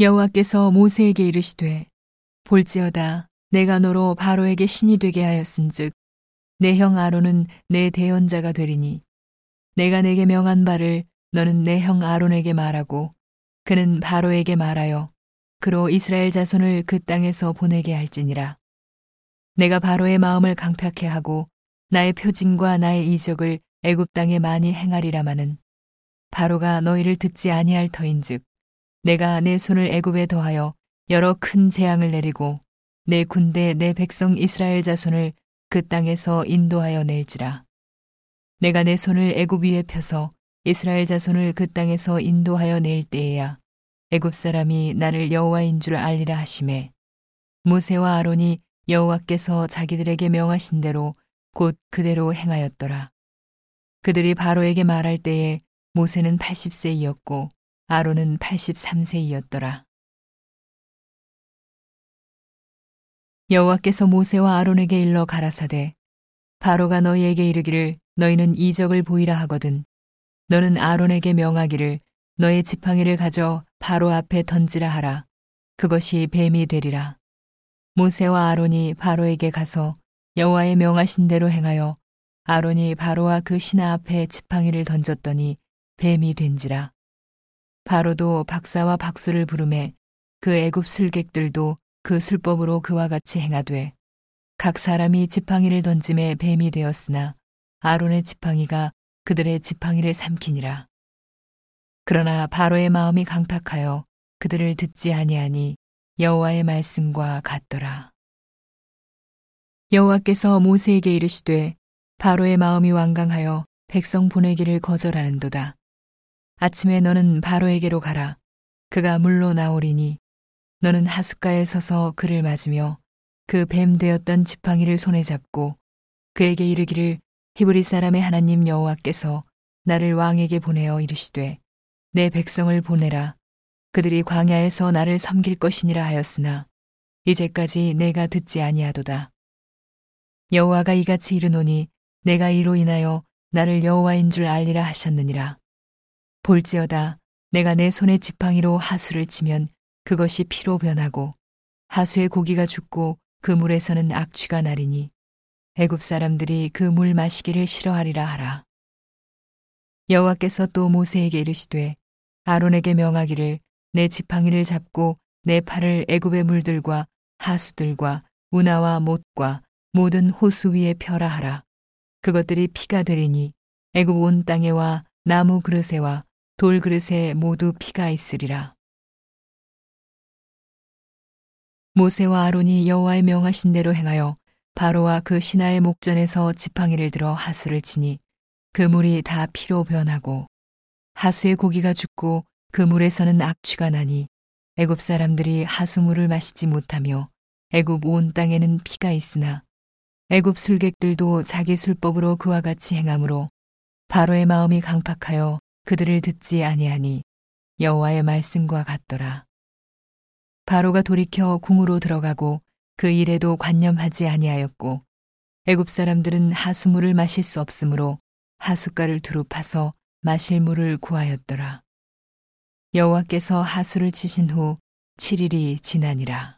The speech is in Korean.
여호와께서 모세에게 이르시되 볼지어다 내가 너로 바로에게 신이 되게 하였은즉 내 형 아론은 내 대언자가 되리니 내가 내게 명한 바를 너는 내 형 아론에게 말하고 그는 바로에게 말하여 그로 이스라엘 자손을 그 땅에서 보내게 할지니라. 내가 바로의 마음을 강팍해 하고 나의 표징과 나의 이적을 애굽 땅에 많이 행하리라마는 바로가 너희를 듣지 아니할 터인즉 내가 내 손을 애굽에 더하여 여러 큰 재앙을 내리고 내 군대 내 백성 이스라엘 자손을 그 땅에서 인도하여 낼지라 내가 내 손을 애굽 위에 펴서 이스라엘 자손을 그 땅에서 인도하여 낼 때에야 애굽 사람이 나를 여호와인 줄 알리라 하심에 모세와 아론이 여호와께서 자기들에게 명하신 대로 곧 그대로 행하였더라. 그들이 바로에게 말할 때에 모세는 80세이었고 아론은 83세이었더라. 여호와께서 모세와 아론에게 일러 가라사대 바로가 너희에게 이르기를 너희는 이적을 보이라 하거든. 너는 아론에게 명하기를 너의 지팡이를 가져 바로 앞에 던지라 하라. 그것이 뱀이 되리라. 모세와 아론이 바로에게 가서 여호와의 명하신 대로 행하여 아론이 바로와 그 신하 앞에 지팡이를 던졌더니 뱀이 된지라 바로도 박사와 박수를 부르매 그 애굽 술객들도 그 술법으로 그와 같이 행하되 각 사람이 지팡이를 던짐에 뱀이 되었으나 아론의 지팡이가 그들의 지팡이를 삼키니라. 그러나 바로의 마음이 강팍하여 그들을 듣지 아니하니 여호와의 말씀과 같더라. 여호와께서 모세에게 이르시되 바로의 마음이 완강하여 백성 보내기를 거절하는도다. 아침에 너는 바로에게로 가라. 그가 물로 나오리니 너는 하숫가에 서서 그를 맞으며 그 뱀 되었던 지팡이를 손에 잡고 그에게 이르기를 히브리 사람의 하나님 여호와께서 나를 왕에게 보내어 이르시되 내 백성을 보내라. 그들이 광야에서 나를 섬길 것이니라 하였으나 이제까지 내가 듣지 아니하도다. 여호와가 이같이 이르노니 내가 이로 인하여 나를 여호와인 줄 알리라 하셨느니라 볼지어다 내가 내 손에 지팡이로 하수를 치면 그것이 피로 변하고 하수의 고기가 죽고 그 물에서는 악취가 나리니 애굽 사람들이 그 물 마시기를 싫어하리라 하라. 여호와께서 또 모세에게 이르시되 아론에게 명하기를 내 지팡이를 잡고 내 팔을 애굽의 물들과 하수들과 운하와 못과 모든 호수 위에 펴라 하라. 그것들이 피가 되리니 애굽 온 땅에와 나무 그릇에와 돌 그릇에 모두 피가 있으리라. 모세와 아론이 여호와의 명하신 대로 행하여 바로와 그 신하의 목전에서 지팡이를 들어 하수를 치니 그 물이 다 피로 변하고 하수의 고기가 죽고 그 물에서는 악취가 나니 애굽 사람들이 하수물을 마시지 못하며 애굽 온 땅에는 피가 있으나 애굽 술객들도 자기 술법으로 그와 같이 행함으로 바로의 마음이 강팍하여 그들을 듣지 아니하니 여호와의 말씀과 같더라. 바로가 돌이켜 궁으로 들어가고 그 일에도 관념하지 아니하였고 애굽 사람들은 하수물을 마실 수 없으므로 하숫가를 두루 파서 마실 물을 구하였더라. 여호와께서 하수를 치신 후 7일이 지나니라.